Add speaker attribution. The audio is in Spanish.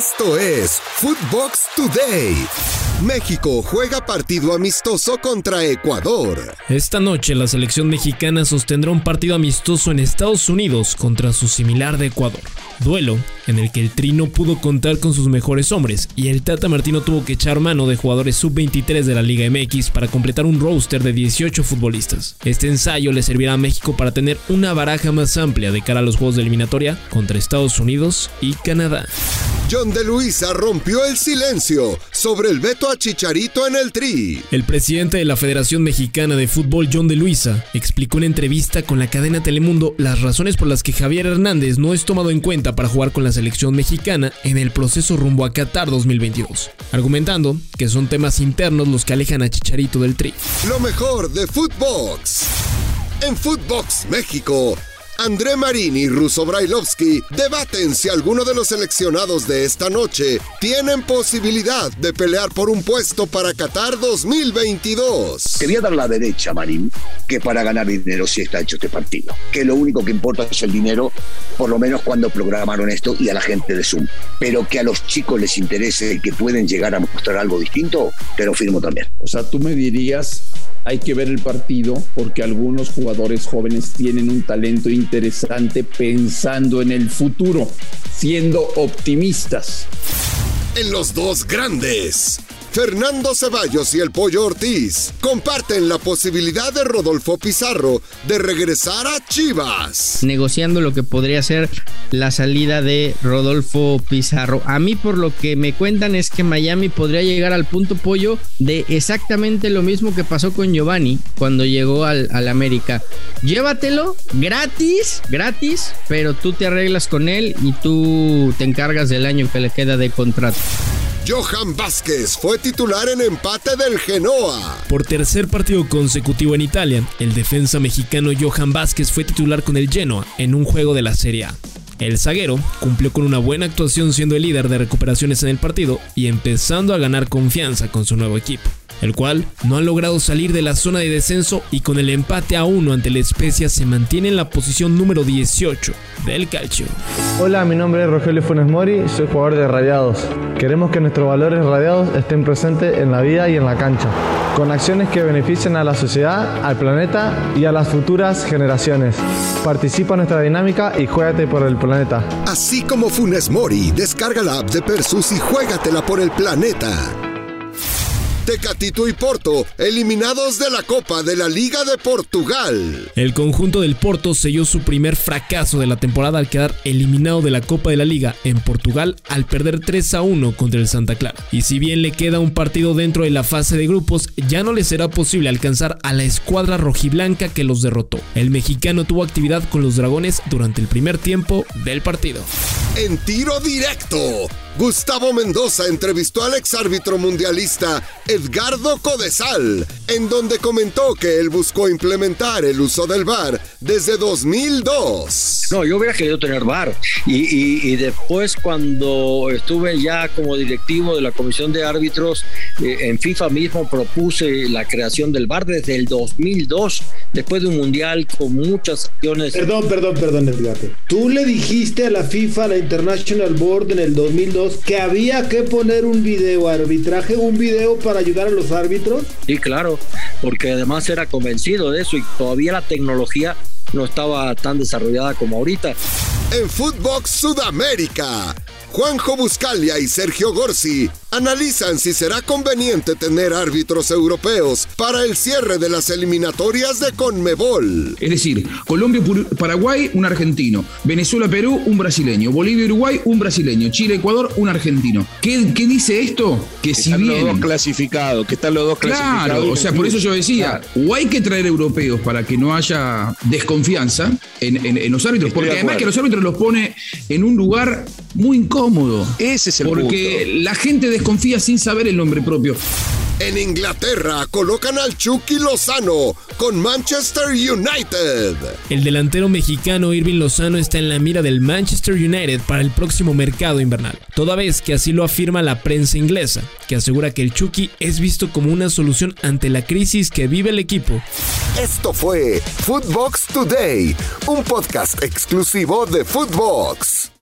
Speaker 1: Esto es Footbox Today. México juega partido amistoso contra Ecuador.
Speaker 2: Esta noche la selección mexicana sostendrá un partido amistoso en Estados Unidos contra su similar de Ecuador. Duelo en el que el Tri no pudo contar con sus mejores hombres y el Tata Martino tuvo que echar mano de jugadores sub-23 de la Liga MX para completar un roster de 18 futbolistas. Este ensayo le servirá a México para tener una baraja más amplia de cara a los juegos de eliminatoria contra Estados Unidos y Canadá.
Speaker 1: John de Luisa rompió el silencio sobre el veto a Chicharito en el Tri.
Speaker 2: El presidente de la Federación Mexicana de Fútbol, John de Luisa, explicó en entrevista con la cadena Telemundo las razones por las que Javier Hernández no es tomado en cuenta para jugar con la selección mexicana en el proceso rumbo a Qatar 2022, argumentando que son temas internos los que alejan a Chicharito del Tri.
Speaker 1: Lo mejor de Footbox. En Footbox México André Marín y Russo Brailovsky debaten si alguno de los seleccionados de esta noche tienen posibilidad de pelear por un puesto para Qatar 2022.
Speaker 3: Te voy a dar la derecha, Marín, que para ganar dinero sí está hecho este partido. Que lo único que importa es el dinero, por lo menos cuando programaron esto y a la gente de Zoom. Pero que a los chicos les interese y que pueden llegar a mostrar algo distinto, te lo firmo también.
Speaker 4: O sea, tú me dirías hay que ver el partido porque algunos jugadores jóvenes tienen un talento interesante pensando en el futuro, siendo optimistas.
Speaker 1: En los dos grandes. Fernando Ceballos y el Pollo Ortiz comparten la posibilidad de Rodolfo Pizarro de regresar a Chivas.
Speaker 5: Negociando lo que podría ser la salida de Rodolfo Pizarro. A mí por lo que me cuentan es que Miami podría llegar al punto pollo de exactamente lo mismo que pasó con Giovanni cuando llegó al, América. Llévatelo gratis, gratis, pero tú te arreglas con él y tú te encargas del año que le queda de contrato.
Speaker 1: Johan Vázquez fue titular en empate del Genoa.
Speaker 2: Por tercer partido consecutivo en Italia, el defensa mexicano Johan Vázquez fue titular con el Genoa en un juego de la Serie A. El zaguero cumplió con una buena actuación siendo el líder de recuperaciones en el partido y empezando a ganar confianza con su nuevo equipo el cual no ha logrado salir de la zona de descenso y con el empate a uno ante la Especia se mantiene en la posición número 18 del calcio.
Speaker 6: Hola, mi nombre es Rogelio Funes Mori, soy jugador de Radiados. Queremos que nuestros valores radiados estén presentes en la vida y en la cancha, con acciones que beneficien a la sociedad, al planeta y a las futuras generaciones. Participa en nuestra dinámica y juégate por el planeta.
Speaker 1: Así como Funes Mori, descarga la app de Persus y juégatela por el planeta. Tecatito y Porto, eliminados de la Copa de la Liga de Portugal.
Speaker 2: El conjunto del Porto selló su primer fracaso de la temporada al quedar eliminado de la Copa de la Liga en Portugal al perder 3 a 1 contra el Santa Clara. Y si bien le queda un partido dentro de la fase de grupos, ya no le será posible alcanzar a la escuadra rojiblanca que los derrotó. El mexicano tuvo actividad con los dragones durante el primer tiempo del partido.
Speaker 1: En tiro directo, Gustavo Mendoza entrevistó al exárbitro mundialista Edgardo Codesal, en donde comentó que él buscó implementar el uso del VAR desde 2002.
Speaker 7: No, yo hubiera querido tener VAR y, después cuando estuve ya como directivo de la Comisión de Árbitros eh, en FIFA mismo propuse la creación del VAR desde el 2002, después de un mundial con muchas acciones.
Speaker 8: Perdón, perdón, perdón, Edgardo. Tú le dijiste a la FIFA, a la International Board en el 2002 que había que poner un video arbitraje, un video para ayudar a los árbitros?
Speaker 7: Sí, claro, porque además era convencido de eso y todavía la tecnología no estaba tan desarrollada como ahorita.
Speaker 1: En Footbox Sudamérica, Juanjo Buscalia y Sergio Gorsi analizan si será conveniente tener árbitros europeos para el cierre de las eliminatorias de Conmebol.
Speaker 9: Es decir, Colombia, Paraguay, un argentino. Venezuela, Perú, un brasileño. Bolivia, Uruguay, un brasileño. Chile, Ecuador, un argentino. ¿Qué, qué dice esto?
Speaker 4: Que, si están bien... los dos clasificados, que están los dos clasificados.
Speaker 9: Claro, o sea, por eso yo decía, o hay que traer europeos para que no haya desconfianza en, en, los árbitros, porque además que los árbitros los pone en un lugar muy incómodo.
Speaker 4: Ese es el
Speaker 9: Porque la gente de desconfía sin saber el nombre propio.
Speaker 1: En Inglaterra colocan al Chucky Lozano con Manchester United.
Speaker 2: El delantero mexicano Irving Lozano está en la mira del Manchester United para el próximo mercado invernal, toda vez que así lo afirma la prensa inglesa, que asegura que el Chucky es visto como una solución ante la crisis que vive el equipo.
Speaker 1: Esto fue Footbox Today, un podcast exclusivo de Footbox.